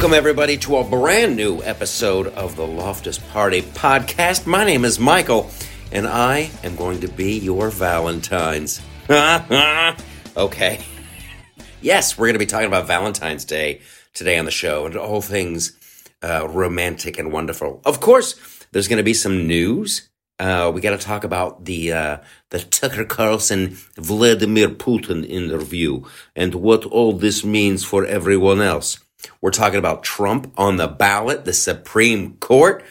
Welcome, everybody, to a brand new episode of the Loftus Party podcast. My name is Michael, and I am going to be your Valentine's. okay. Yes, we're going to be talking about Valentine's Day today on the show and all things uh, romantic and wonderful. Of course, there's going to be some news. Uh, we got to talk about the uh, the Tucker Carlson Vladimir Putin interview and what all this means for everyone else. We're talking about Trump on the ballot, the Supreme Court.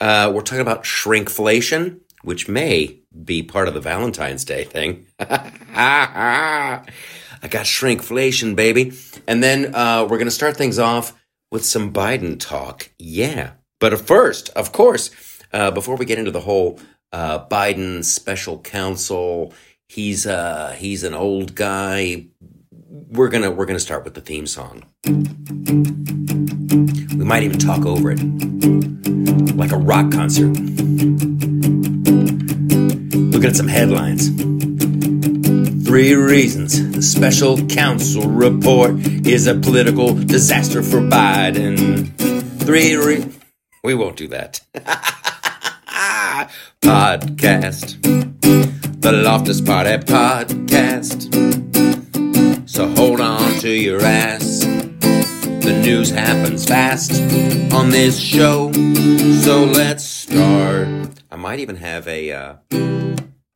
Uh, we're talking about shrinkflation, which may be part of the Valentine's Day thing. I got shrinkflation, baby. And then uh, we're going to start things off with some Biden talk. Yeah. But first, of course, uh, before we get into the whole uh, Biden special counsel, he's uh, he's an old guy. We're gonna we're gonna start with the theme song. We might even talk over it like a rock concert. Look at some headlines. Three reasons the special counsel report is a political disaster for Biden. Three re- we won't do that. podcast. The Loftus Party podcast. So hold on to your ass. The news happens fast on this show. So let's start. I might even have a uh,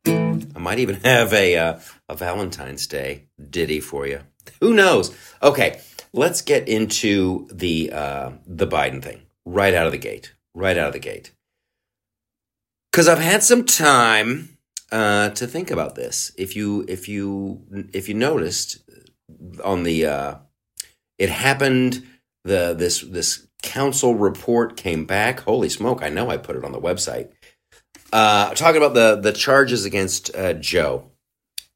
I might even have a uh, a Valentine's Day ditty for you. Who knows? Okay, let's get into the uh, the Biden thing right out of the gate. Right out of the gate. Because I've had some time uh, to think about this. If you if you if you noticed on the uh, it happened the this this counsel report came back. Holy smoke! I know I put it on the website. Uh, talking about the the charges against uh, Joe,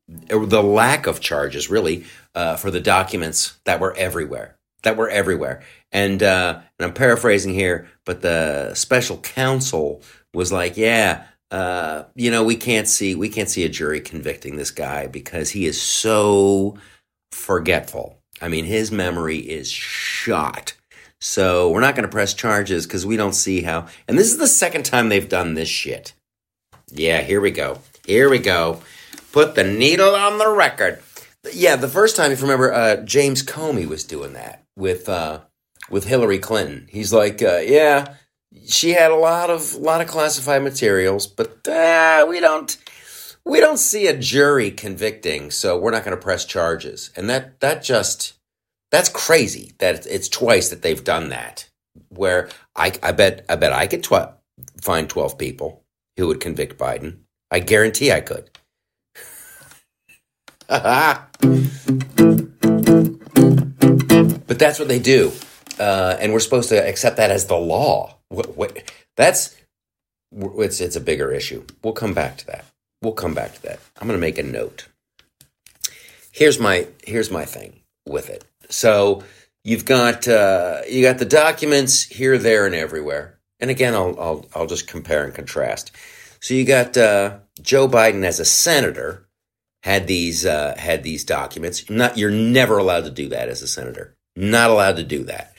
the lack of charges really uh, for the documents that were everywhere, that were everywhere, and uh, and I'm paraphrasing here, but the special counsel was like, yeah. Uh, you know, we can't see we can't see a jury convicting this guy because he is so forgetful. I mean, his memory is shot. So we're not going to press charges because we don't see how. And this is the second time they've done this shit. Yeah, here we go. Here we go. Put the needle on the record. Yeah, the first time, if you remember, uh, James Comey was doing that with uh, with Hillary Clinton. He's like, uh, yeah, she had a lot of lot of classified materials, but uh, we don't we don't see a jury convicting, so we're not going to press charges. And that that just that's crazy that it's twice that they've done that. Where I I bet I bet I could tw- find twelve people who would convict Biden. I guarantee I could. but that's what they do, uh, and we're supposed to accept that as the law. What, what, that's it's it's a bigger issue. We'll come back to that. We'll come back to that. I'm going to make a note. Here's my here's my thing with it. So you've got uh, you got the documents here, there, and everywhere. And again, I'll I'll I'll just compare and contrast. So you got uh, Joe Biden as a senator had these uh, had these documents. Not you're never allowed to do that as a senator. Not allowed to do that.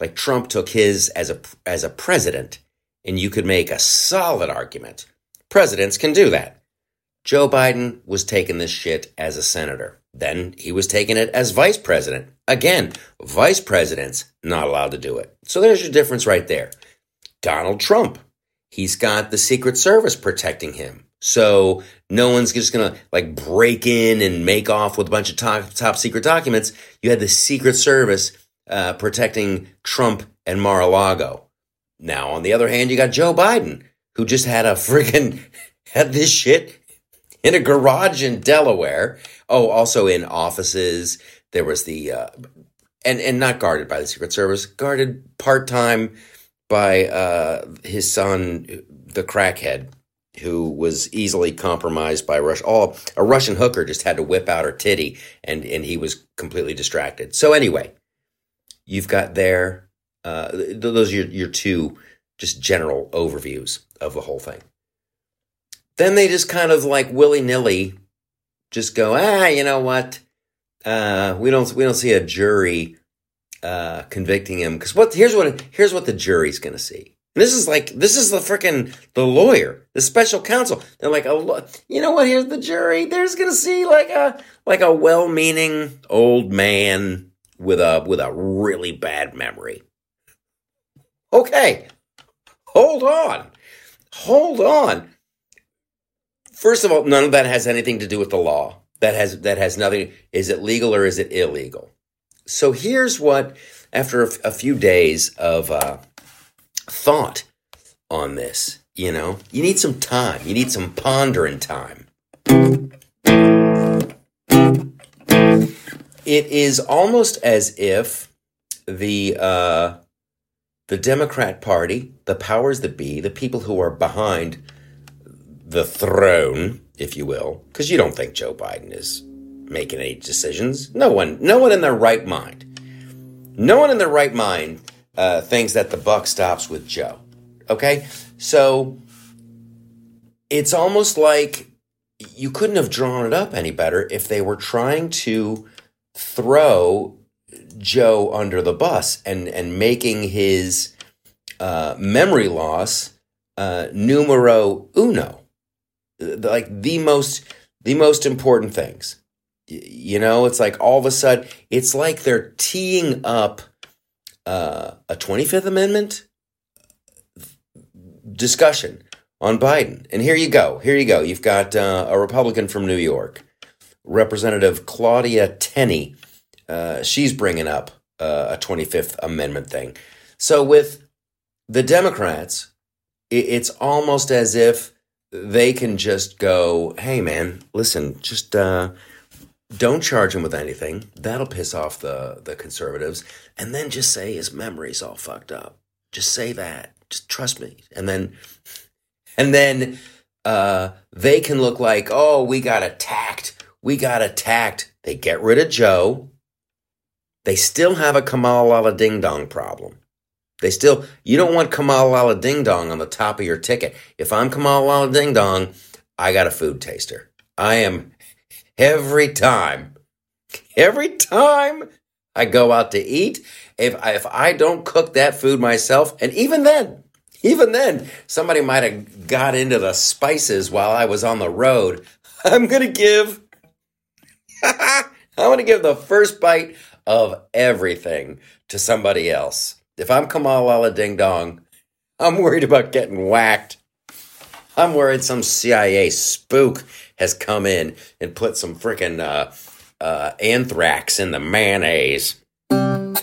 Like Trump took his as a as a president, and you could make a solid argument. Presidents can do that. Joe Biden was taking this shit as a senator. Then he was taking it as vice president. Again, vice presidents not allowed to do it. So there's your difference right there. Donald Trump, he's got the Secret Service protecting him. So no one's just gonna like break in and make off with a bunch of top, top secret documents. You had the Secret Service uh, protecting Trump and Mar-a-Lago. Now, on the other hand, you got Joe Biden, who just had a freaking had this shit in a garage in Delaware. Oh, also in offices. There was the uh, and and not guarded by the Secret Service, guarded part time by uh, his son, the crackhead, who was easily compromised by Rush. All a Russian hooker just had to whip out her titty, and and he was completely distracted. So anyway, you've got there. Uh, those are your, your two just general overviews of the whole thing. Then they just kind of like willy nilly just go, ah, you know what? Uh, we don't we don't see a jury uh, convicting him because what here's what here's what the jury's going to see. And this is like this is the freaking the lawyer, the special counsel. They're like, oh, you know what? Here's the jury. They're just going to see like a like a well-meaning old man with a with a really bad memory. Okay, hold on, hold on. First of all, none of that has anything to do with the law. That has that has nothing. Is it legal or is it illegal? So here's what, after a, few days of uh, thought on this, you know, you need some time. You need some pondering time. It is almost as if the uh, the Democrat Party, the powers that be, the people who are behind the throne, if you will, because you don't think Joe Biden is making any decisions. No one, no one in their right mind, no one in their right mind uh, thinks that the buck stops with Joe. Okay, so it's almost like you couldn't have drawn it up any better if they were trying to throw Joe under the bus and and making his uh, memory loss uh, numero uno like the most the most important things. You know, it's like all of a sudden, it's like they're teeing up uh, a 25th Amendment discussion on Biden. And here you go. Here you go. You've got uh, a Republican from New York, Representative Claudia Tenney. Uh, she's bringing up uh, a 25th Amendment thing. So with the Democrats, it's almost as if they can just go, hey man, listen, just uh, don't charge him with anything. That'll piss off the the conservatives, and then just say his memory's all fucked up. Just say that. Just trust me, and then and then uh, they can look like, oh, we got attacked. We got attacked. They get rid of Joe. They still have a Kamala Ding Dong problem. They still, you don't want Kamal Lala Ding Dong on the top of your ticket. If I'm Kamal Lala Ding Dong, I got a food taster. I am every time, every time I go out to eat, if I, if I don't cook that food myself, and even then, even then, somebody might have got into the spices while I was on the road. I'm gonna give, I'm gonna give the first bite of everything to somebody else. If I'm Kamal Lala Ding Dong, I'm worried about getting whacked. I'm worried some CIA spook has come in and put some freaking uh, uh, anthrax in the mayonnaise. I'm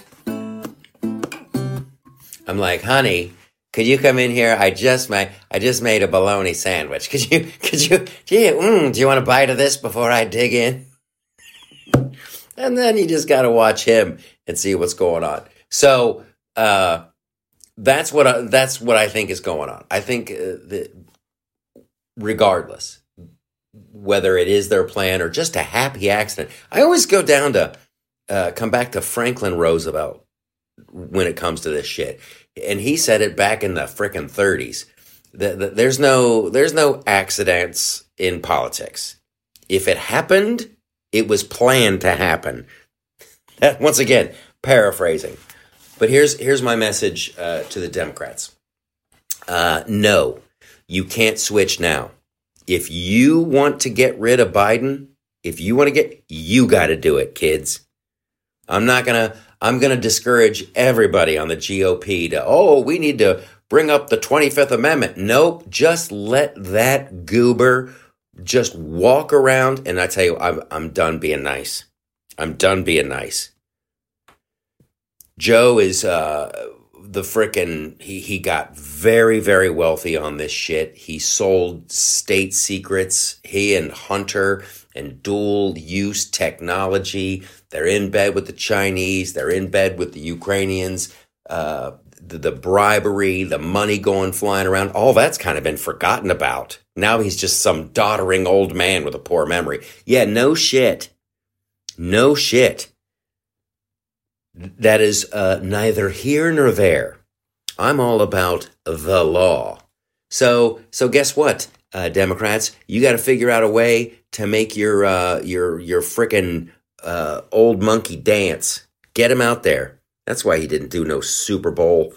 like, honey, could you come in here? I just made I just made a bologna sandwich. Could you could you do you, mm, do you want a bite of this before I dig in? and then you just got to watch him and see what's going on. So uh, that's what I, that's what I think is going on. I think uh, that regardless whether it is their plan or just a happy accident, I always go down to uh, come back to Franklin Roosevelt when it comes to this shit, and he said it back in the frickin' 30s. That, there's no there's no accidents in politics. If it happened, it was planned to happen. Once again, paraphrasing. But here's here's my message uh, to the Democrats. Uh, no, you can't switch now. If you want to get rid of Biden, if you want to get, you got to do it, kids. I'm not gonna. I'm gonna discourage everybody on the GOP to. Oh, we need to bring up the 25th Amendment. Nope. Just let that goober just walk around. And I tell you, I'm I'm done being nice. I'm done being nice. Joe is uh, the frickin' he he got very very wealthy on this shit. He sold state secrets. He and Hunter and dual use technology. They're in bed with the Chinese. They're in bed with the Ukrainians. Uh, the, the bribery, the money going flying around, all that's kind of been forgotten about. Now he's just some doddering old man with a poor memory. Yeah, no shit. No shit that is uh, neither here nor there. I'm all about the law. So, so guess what, uh, Democrats? You got to figure out a way to make your uh, your your frickin' uh, old monkey dance. Get him out there. That's why he didn't do no Super Bowl.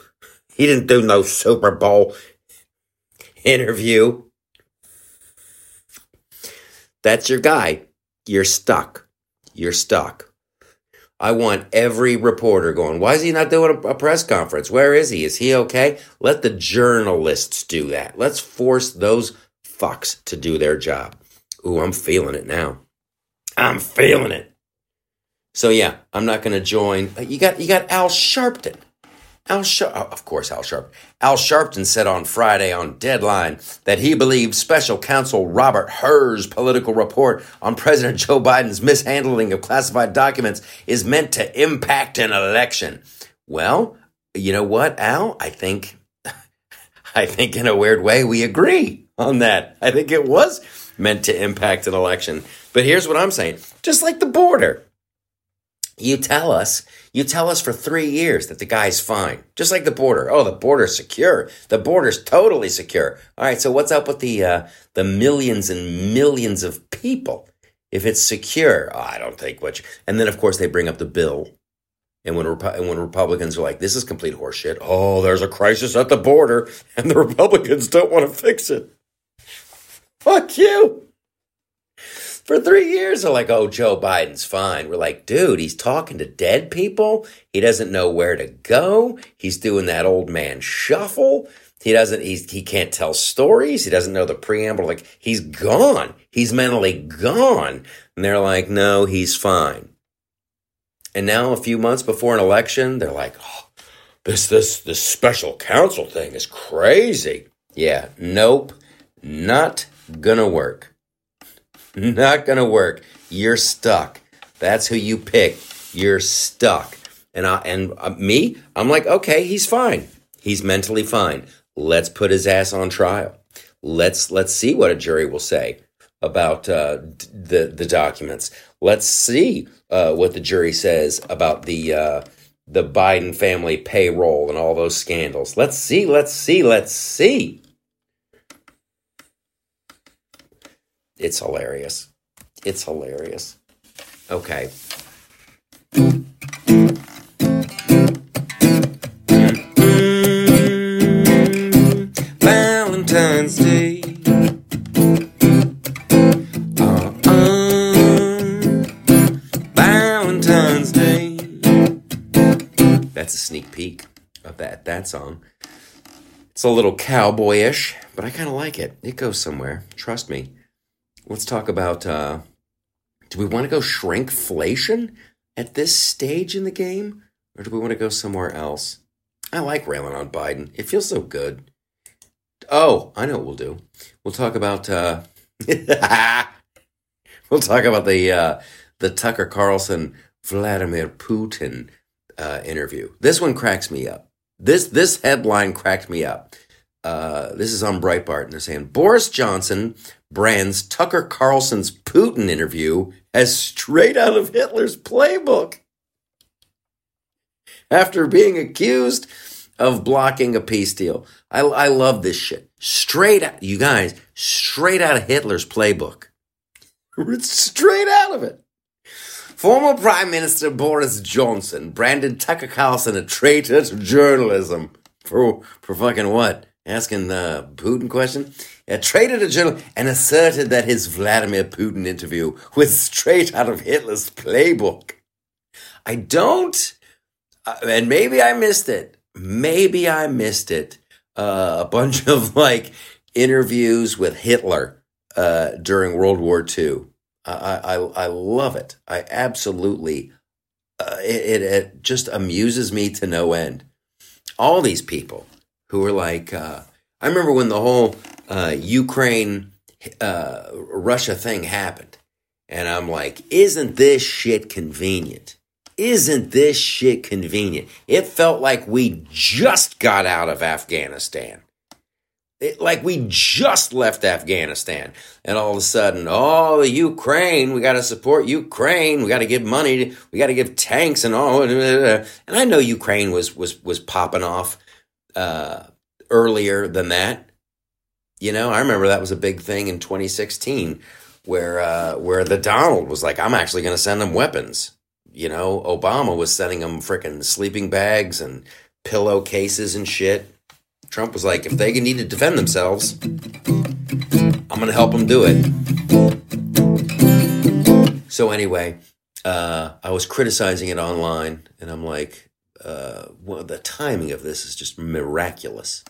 He didn't do no Super Bowl interview. That's your guy. You're stuck. You're stuck. I want every reporter going, why is he not doing a, press conference? Where is he? Is he okay? Let the journalists do that. Let's force those fucks to do their job. Ooh, I'm feeling it now. I'm feeling it. So yeah, I'm not going to join. You got you got Al Sharpton. Al Sharp, oh, of course, Al Sharpton. Al Sharpton said on Friday on Deadline that he believes special counsel Robert Hur's political report on President Joe Biden's mishandling of classified documents is meant to impact an election. Well, you know what, Al? I think, I think in a weird way we agree on that. I think it was meant to impact an election. But here's what I'm saying. Just like the border. You tell us, you tell us for three years that the guy's fine. Just like the border. Oh, the border's secure. The border's totally secure. All right. So what's up with the, uh, the millions and millions of people? If it's secure, oh, I don't think. You, and then of course they bring up the bill. And when, Repu- and when Republicans are like, this is complete horseshit. Oh, there's a crisis at the border and the Republicans don't want to fix it. Fuck you for three years are like, oh, Joe Biden's fine. We're like, dude, he's talking to dead people. He doesn't know where to go. He's doing that old man shuffle. He doesn't, he's, he can't tell stories. He doesn't know the preamble. Like, he's gone. He's mentally gone. And they're like, no, he's fine. And now, a few months before an election, they're like, oh, this, this, this special counsel thing is crazy. Yeah, nope, not gonna work. Not going to work. You're stuck. That's who you pick. You're stuck. And I, and uh, me, I'm like, okay, he's fine. He's mentally fine. Let's put his ass on trial. Let's let's see what a jury will say about uh, the the documents. Let's see uh, what the jury says about the uh, the Biden family payroll and all those scandals. Let's see. Let's see. Let's see. It's hilarious. It's hilarious. Okay. Valentine's Day. Uh-uh. Valentine's Day. That's a sneak peek of that that song. It's a little cowboyish, but I kind of like it. It goes somewhere. Trust me let's talk about uh, do we want to go shrinkflation at this stage in the game, or do we want to go somewhere else? I like railing on Biden. It feels so good. Oh, I know what we'll do. We'll talk about uh, we'll talk about the uh, the Tucker Carlson Vladimir Putin uh, interview. This one cracks me up. This this headline cracked me up. Uh, this is on Breitbart, and they're saying Boris Johnson brands Tucker Carlson's Putin interview as straight out of Hitler's playbook. After being accused of blocking a peace deal. I, I love this shit. Straight out, you guys, straight out of Hitler's playbook. straight out of it. Former Prime Minister Boris Johnson branded Tucker Carlson a traitor to journalism. For, for fucking what? asking the Putin question, uh, traded a journal and asserted that his Vladimir Putin interview was straight out of Hitler's playbook. I don't, uh, and maybe I missed it. Maybe I missed it. Uh, a bunch of like interviews with Hitler uh, during World War II. I, I, I love it. I absolutely, uh, it, it, it just amuses me to no end. All these people who were like, uh, I remember when the whole uh, Ukraine uh, Russia thing happened, and I'm like, isn't this shit convenient? Isn't this shit convenient? It felt like we just got out of Afghanistan. It, like we just left Afghanistan, and all of a sudden, oh, the Ukraine, we got to support Ukraine. We got to give money. We got to give tanks and all. And I know Ukraine was was was popping off uh, earlier than that. You know, I remember that was a big thing in 2016 where uh, where the Donald was like, I'm actually going to send them weapons. you know, Obama was sending them freaking sleeping bags and pillowcases and shit. Trump was like, if they need to defend themselves, I'm going to help them do it. So, anyway, uh, I was criticizing it online, and I'm like, uh, well, the timing of this is just miraculous.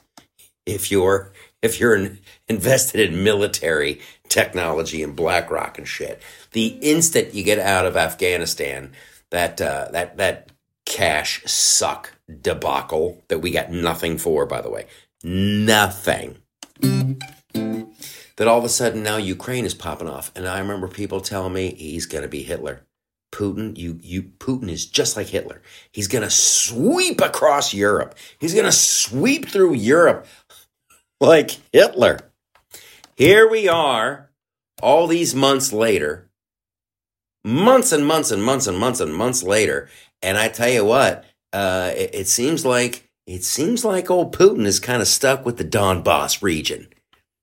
If you're if you're in, invested in military technology and BlackRock and shit, the instant you get out of Afghanistan, that uh, that that cash suck debacle that we got nothing for, by the way, nothing. That all of a sudden now Ukraine is popping off, and I remember people telling me he's going to be Hitler. Putin, you, you, Putin is just like Hitler. He's going to sweep across Europe. He's going to sweep through Europe like Hitler. Here we are, all these months later, months and months and months and months and months later, and I tell you what, uh, it, it seems like it seems like old Putin is kind of stuck with the Donbass region.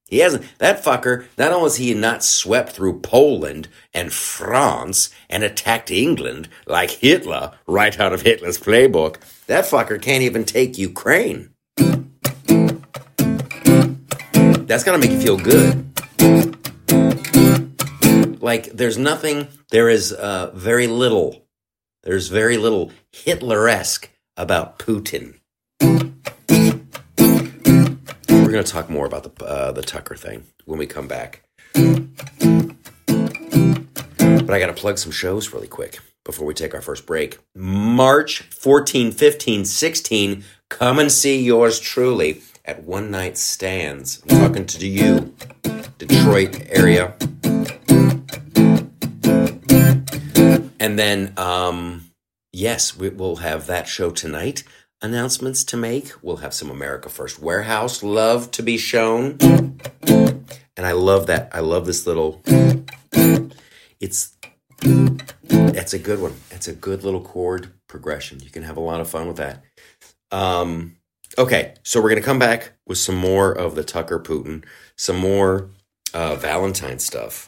He hasn't, that fucker, not only has he not swept through Poland and France and attacked England like Hitler right out of Hitler's playbook, that fucker can't even take Ukraine. That's gotta make you feel good. Like, there's nothing, there is uh, very little, there's very little Hitler esque about Putin. We're to talk more about the uh, the Tucker thing when we come back. But I got to plug some shows really quick before we take our first break. March 14, 15, 16, come and see yours truly at One Night Stands. I'm talking to you, Detroit area. And then, um, yes, we, will have that show tonight announcements to make. We'll have some America First Warehouse love to be shown. And I love that. I love this little it's it's a good one. It's a good little chord progression. You can have a lot of fun with that. Um okay, so we're going to come back with some more of the Tucker Putin, some more uh Valentine stuff.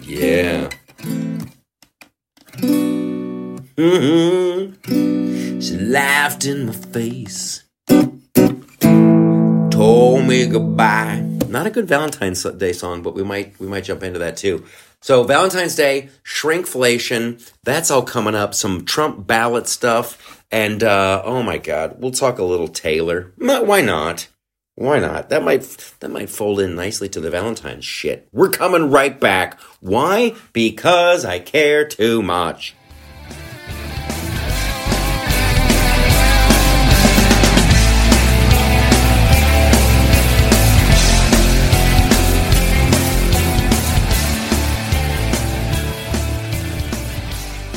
Yeah. Mm-hmm. She laughed in my face, told me goodbye. Not a good Valentine's Day song, but we might we might jump into that too. So Valentine's Day, shrinkflation, that's all coming up. Some Trump ballot stuff, and uh, oh my God, we'll talk a little Taylor. Why not? Why not? That might that might fold in nicely to the Valentine's shit. We're coming right back. Why? Because I care too much.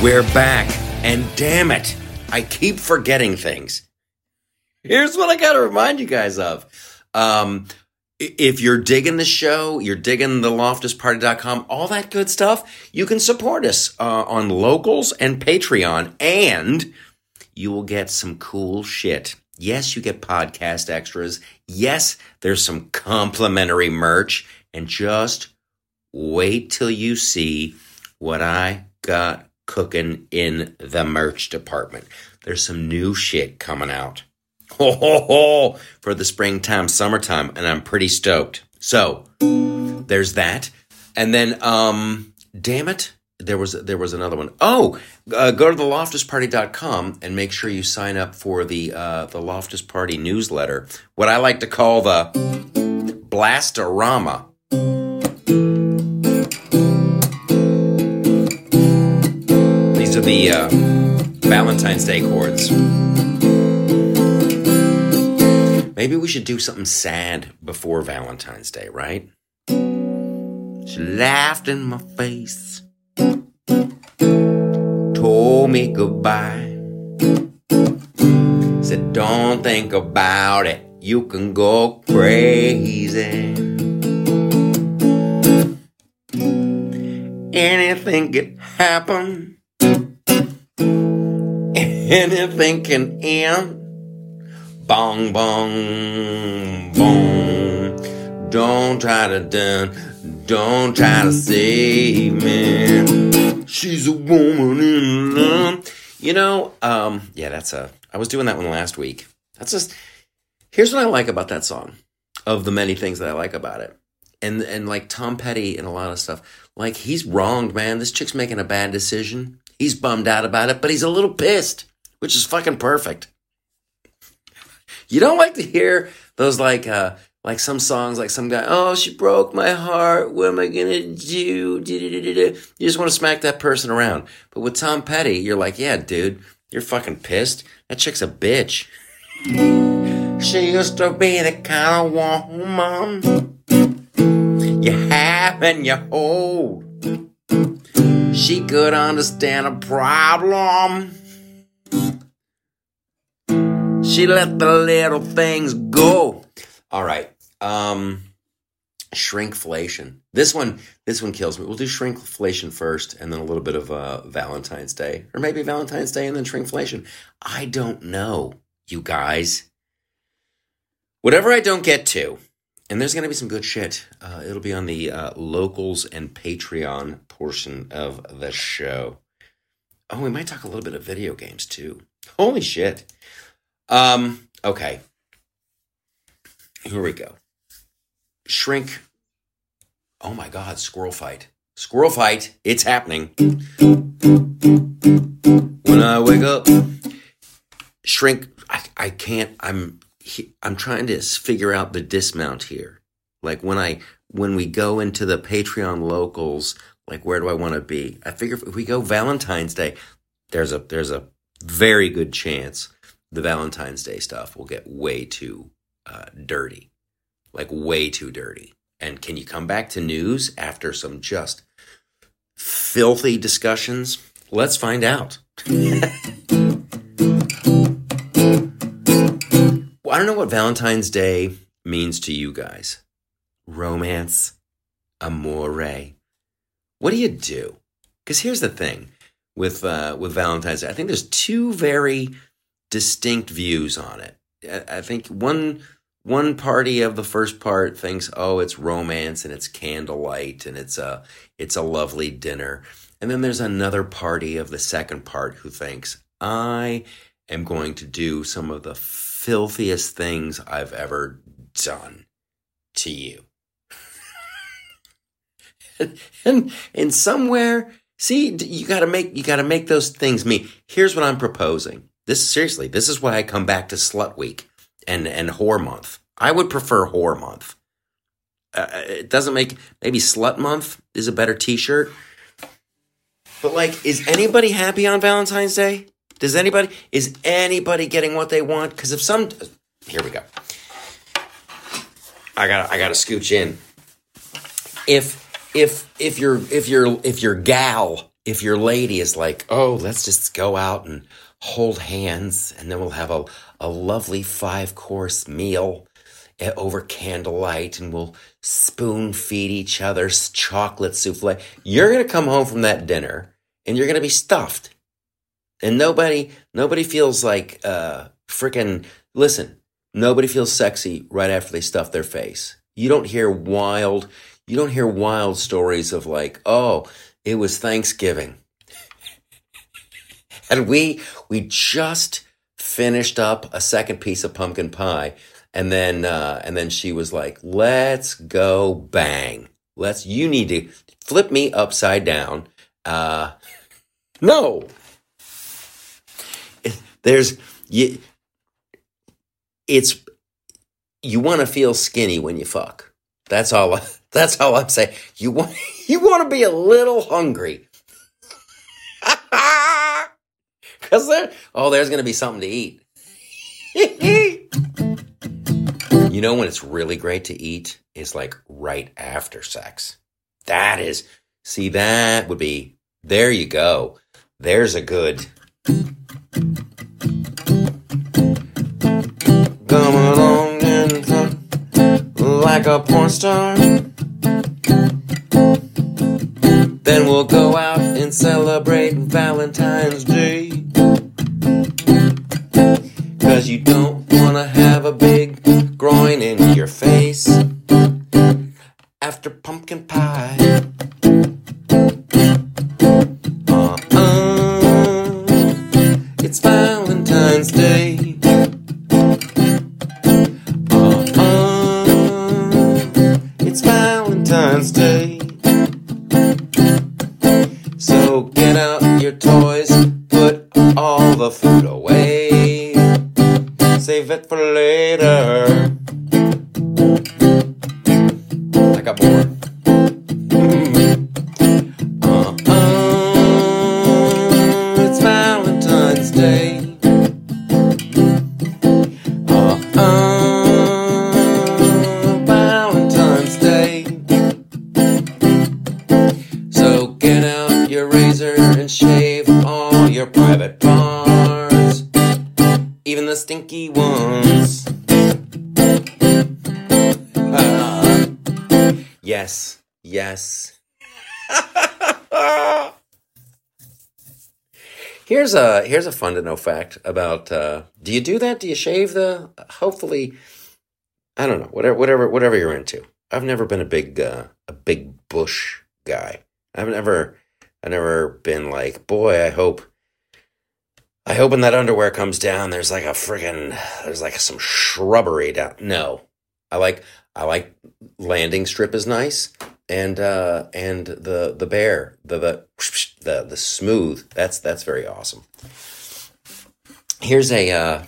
We're back, and damn it, I keep forgetting things. Here's what I got to remind you guys of. Um, if you're digging the show, you're digging the loftusparty.com, all that good stuff, you can support us uh, on Locals and Patreon, and you will get some cool shit. Yes, you get podcast extras. Yes, there's some complimentary merch. And just wait till you see what I got cooking in the merch department. there's some new shit coming out. Ho, ho, ho, for the springtime, summertime, and I'm pretty stoked. So there's that. And then, um, damn it, there was there was another one. Oh, uh, go to the loftusparty.com and make sure you sign up for the uh, the Loftus Party newsletter. What I like to call the Blastorama. Are the uh, Valentine's Day chords. Maybe we should do something sad before Valentine's Day, right? She laughed in my face, told me goodbye. Said, Don't think about it, you can go crazy. Anything could happen, anything can end. Bong, bong, bong. Don't try to done, don't try to save me. She's a woman in love. You know, um, yeah, that's a. I was doing that one last week. That's just. Here's what I like about that song, of the many things that I like about it, and and like Tom Petty and a lot of stuff. Like he's wronged, man. This chick's making a bad decision. He's bummed out about it, but he's a little pissed, which is fucking perfect. You don't like to hear those like uh like some songs like some guy, oh she broke my heart, what am I gonna do? You just want to smack that person around. But with Tom Petty, you're like, yeah, dude, you're fucking pissed. That chick's a bitch. She used to be the kind of woman you have and you hold. She could understand a problem. She let the little things go. All right. Um shrinkflation. This one this one kills me. We'll do shrinkflation first and then a little bit of uh Valentine's Day or maybe Valentine's Day and then shrinkflation. I don't know, you guys. Whatever I don't get to, and there's going to be some good shit. Uh, it'll be on the uh, locals and Patreon portion of the show. Oh, we might talk a little bit of video games too. Holy shit. Um, okay. Here we go. Shrink. Oh my God, squirrel fight. Squirrel fight. It's happening. When I wake up, shrink. I, I can't. I'm. I'm trying to figure out the dismount here. Like when I when we go into the Patreon locals, like where do I want to be? I figure if we go Valentine's Day, there's a there's a very good chance the Valentine's Day stuff will get way too uh, dirty, like way too dirty. And can you come back to news after some just filthy discussions? Let's find out. well, I don't know what Valentine's Day means to you guys. Romance, amore. What do you do? Because here's the thing with uh, with Valentine's Day. I think there's two very distinct views on it. I think one one party of the first part thinks, "Oh, it's romance and it's candlelight and it's a it's a lovely dinner." And then there's another party of the second part who thinks, "I am going to do some of the filthiest things I've ever done to you." and and somewhere, see, you got to make you got to make those things meet. Here's what I'm proposing. This seriously, this is why I come back to Slut Week and and Whore Month. I would prefer Whore Month. Uh, it doesn't make maybe Slut Month is a better T-shirt. But like, is anybody happy on Valentine's Day? Does anybody is anybody getting what they want? Because if some, here we go. I got I got to scooch in. If if if your if your if your gal if your lady is like, oh, let's just go out and hold hands, and then we'll have a, a lovely five course meal eh, over candlelight, and we'll spoon feed each other chocolate souffle. You're gonna come home from that dinner, and you're gonna be stuffed, and nobody nobody feels like uh freaking. Listen, nobody feels sexy right after they stuff their face. You don't hear wild. You don't hear wild stories of like, oh, it was Thanksgiving and we we just finished up a second piece of pumpkin pie, and then uh, and then she was like, "Let's go bang. Let's. You need to flip me upside down." Uh, no, there's you. It's you want to feel skinny when you fuck. That's all. That's all I'm saying. You want you want to be a little hungry. Cause there, oh, there's gonna be something to eat. you know when it's really great to eat is like right after sex. That is, see, that would be. There you go. There's a good. Come along and fuck like a porn star. Then we'll go out and celebrate Valentine's Day. You don't wanna have a big groin in your face after pumpkin pie. Uh-uh. It's Valentine's Day. Uh-uh. It's Valentine's Day. So get out your toys, put all the food. Save it for later. I got more. Here's a here's a fun to know fact about. Uh, do you do that? Do you shave the? Hopefully, I don't know. Whatever, whatever, whatever you're into. I've never been a big uh, a big bush guy. I've never I've never been like, boy, I hope I hope when that underwear comes down there's like a friggin' there's like some shrubbery down. No. I like I like landing strip is nice and uh and the the bear, the the the, the smooth. That's that's very awesome. Here's a uh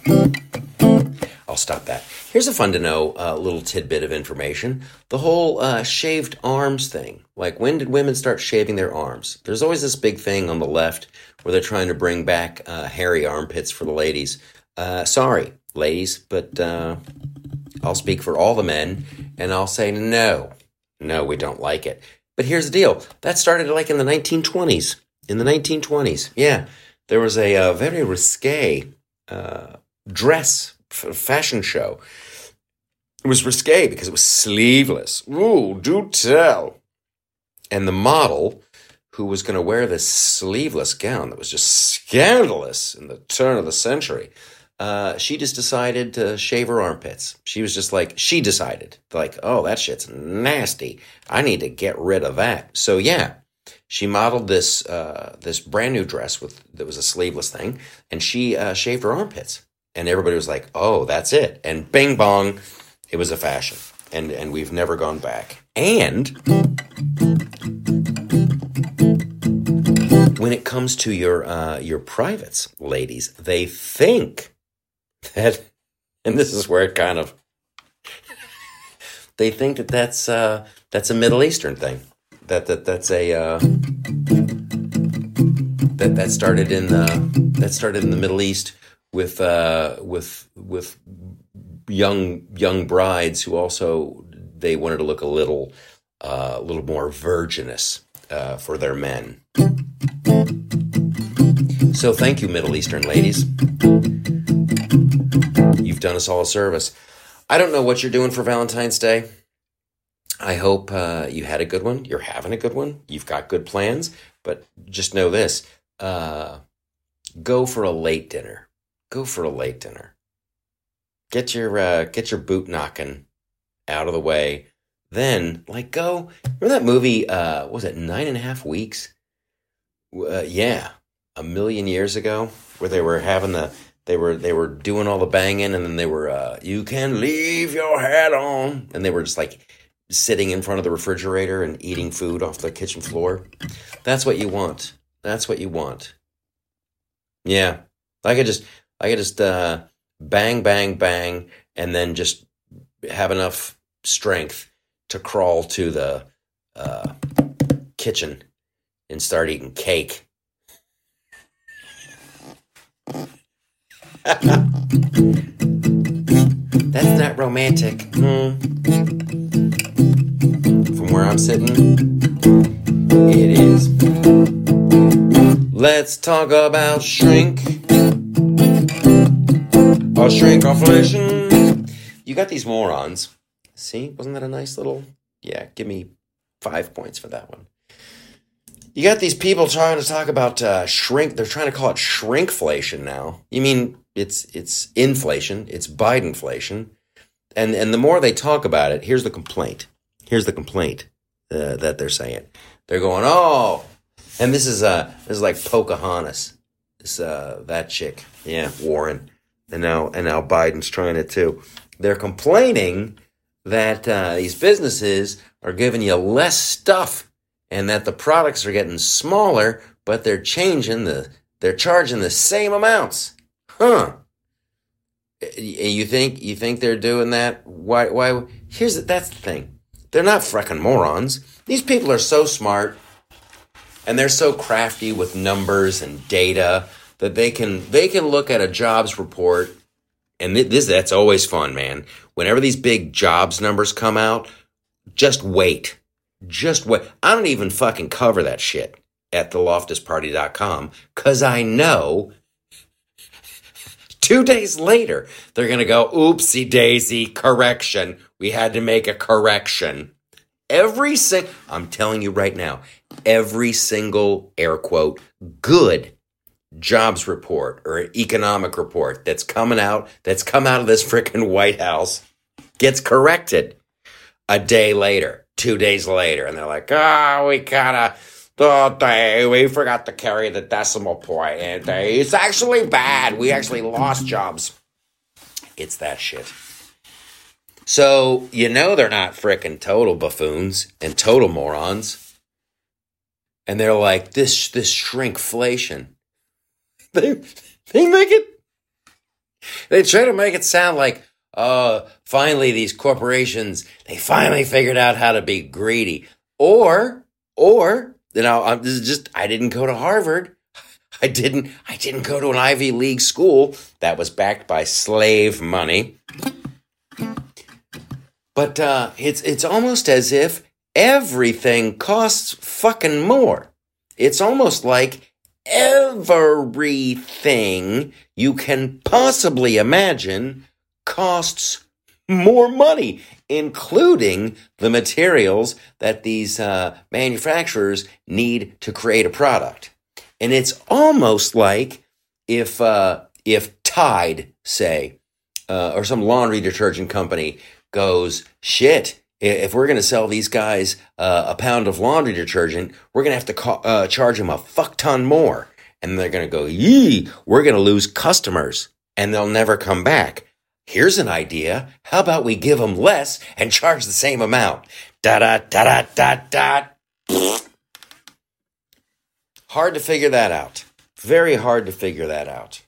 I'll stop that. Here's a fun to know uh, little tidbit of information. The whole uh, shaved arms thing. Like, when did women start shaving their arms? There's always this big thing on the left where they're trying to bring back uh, hairy armpits for the ladies. Uh, sorry, ladies, but uh, I'll speak for all the men and I'll say no. No, we don't like it. But here's the deal that started like in the 1920s. In the 1920s, yeah. There was a uh, very risque uh, dress f- fashion show. It was risque because it was sleeveless. Ooh, do tell. And the model who was going to wear this sleeveless gown that was just scandalous in the turn of the century, uh, she just decided to shave her armpits. She was just like, she decided, like, oh, that shit's nasty. I need to get rid of that. So yeah, she modeled this uh, this brand new dress with that was a sleeveless thing, and she uh, shaved her armpits. And everybody was like, "Oh, that's it!" And bing bong, it was a fashion, and and we've never gone back. And when it comes to your uh, your privates, ladies, they think that, and this is where it kind of they think that that's uh, that's a Middle Eastern thing. That that that's a uh, that that started in the that started in the Middle East with uh, with with young young brides who also they wanted to look a little uh, a little more virginous uh, for their men. So thank you, Middle Eastern ladies. You've done us all a service. I don't know what you're doing for Valentine's Day. I hope uh, you had a good one. You're having a good one. You've got good plans. But just know this uh, go for a late dinner. Go for a late dinner. Get your uh, get your boot knocking out of the way. Then, like, go. Remember that movie? Uh, was it nine and a half weeks? Uh, yeah, a million years ago where they were having the they were they were doing all the banging and then they were uh, you can leave your hat on and they were just like sitting in front of the refrigerator and eating food off the kitchen floor. That's what you want. That's what you want. Yeah. I could just I could just uh, bang bang bang and then just have enough strength to crawl to the uh, kitchen and start eating cake. That's not romantic. Hmm. From where I'm sitting, it is. Let's talk about shrink. Or shrinkflation. You got these morons. See, wasn't that a nice little? Yeah, give me five points for that one. You got these people trying to talk about uh, shrink. They're trying to call it shrinkflation now. You mean it's it's inflation? It's Bidenflation, and and the more they talk about it, here's the complaint. Here's the complaint uh, that they're saying. They're going, oh, and this is uh this is like Pocahontas. This uh that chick, yeah, Warren, and now and now Biden's trying it too. They're complaining that uh, these businesses are giving you less stuff and that the products are getting smaller, but they're changing the, they're charging the same amounts. Huh. You think, you think they're doing that? Why, why, here's, the, that's the thing. They're not freaking morons. These people are so smart and they're so crafty with numbers and data that they can, they can look at a jobs report and this, that's always fun, man. Whenever these big jobs numbers come out, just wait just what I don't even fucking cover that shit at theloftusparty.com because I know two days later they're going to go, oopsie daisy, correction. We had to make a correction. Every single, I'm telling you right now, every single air quote, good jobs report or economic report that's coming out, that's come out of this freaking White House gets corrected a day later two days later, and they're like, "Ah, oh, we of." Oh, we forgot to carry the decimal point. And it's actually bad. We actually lost jobs. It's that shit. So, you know, they're not freaking total buffoons and total morons. And they're like, this, this shrinkflation. They, they make it, they try to make it sound like, uh, finally these corporations, they finally figured out how to be greedy. Or, or, you know, I'm, this is just, I didn't go to Harvard. I didn't, I didn't go to an Ivy League school that was backed by slave money. But, uh, it's, it's almost as if everything costs fucking more. It's almost like everything you can possibly imagine costs more money, including the materials that these uh, manufacturers need to create a product. And it's almost like if uh, if Tide, say, uh, or some laundry detergent company goes, shit, if we're going to sell these guys uh, a pound of laundry detergent, we're going to have to ca- uh, charge them a fuck ton more. And they're going to go, yee, we're going to lose customers and they'll never come back. Here's an idea. How about we give them less and charge the same amount? Da da da da da da. Hard to figure that out. Very hard to figure that out.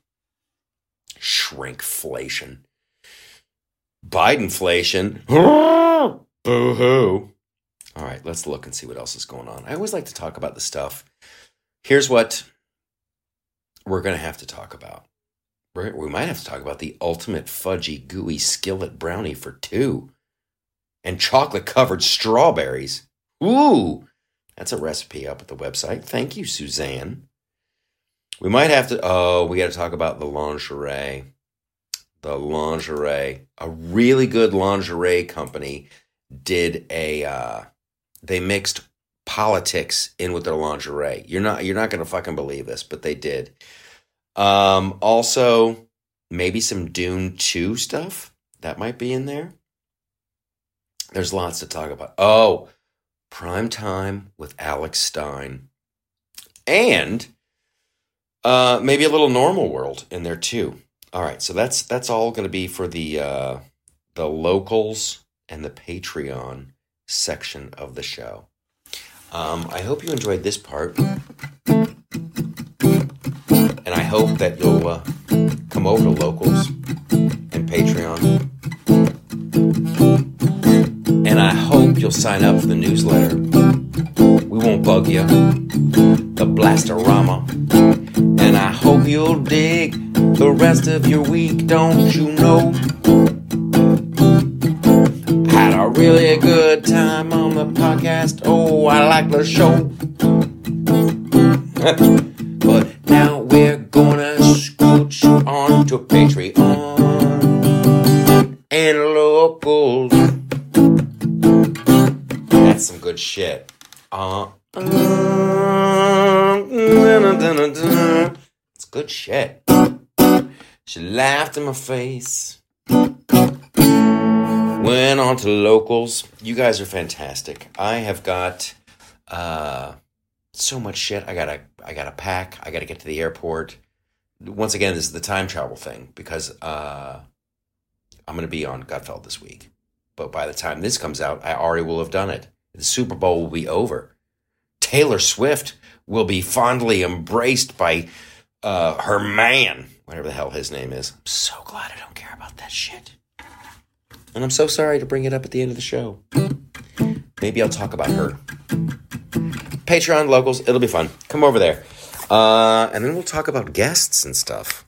Shrinkflation. Bidenflation. Boo hoo. All right, let's look and see what else is going on. I always like to talk about the stuff. Here's what we're going to have to talk about we might have to talk about the ultimate fudgy, gooey skillet brownie for two. And chocolate covered strawberries. Ooh, that's a recipe up at the website. Thank you, Suzanne. We might have to, oh, we got to talk about the lingerie. The lingerie. A really good lingerie company did a, uh, they mixed politics in with their lingerie. You're not, you're not going to fucking believe this, but they did. Um, also, maybe some Dune 2 stuff that might be in there. There's lots to talk about. Oh, prime time with Alex Stein. And Uh, maybe a little normal world in there too. All right, so that's that's all going to be for the uh, the locals and the Patreon section of the show. Um, I hope you enjoyed this part, hope that you'll uh, come over to locals and Patreon, and I hope you'll sign up for the newsletter. We won't bug you, the Blastorama, and I hope you'll dig the rest of your week. Don't you know? Had a really good time on the podcast. Oh, I like the show. but now we're to Patreon and locals. That's some good shit. Uh, it's good shit. She laughed in my face. Went on to locals. You guys are fantastic. I have got uh, so much shit. I gotta, I gotta pack. I gotta get to the airport. Once again, this is the time travel thing because uh, I'm gonna be on Gutfeld this week. But by the time this comes out, I already will have done it. The Super Bowl will be over. Taylor Swift will be fondly embraced by uh, her man, whatever the hell his name is. I'm so glad I don't care about that shit. And I'm so sorry to bring it up at the end of the show. Maybe I'll talk about her. Patreon locals, it'll be fun. Come over there. Uh, and then we'll talk about guests and stuff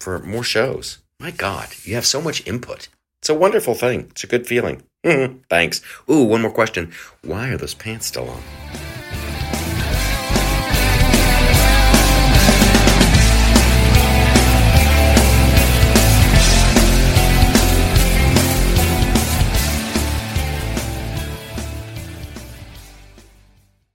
for more shows. My God, you have so much input. It's a wonderful thing. It's a good feeling. Thanks. Ooh, one more question. Why are those pants still on?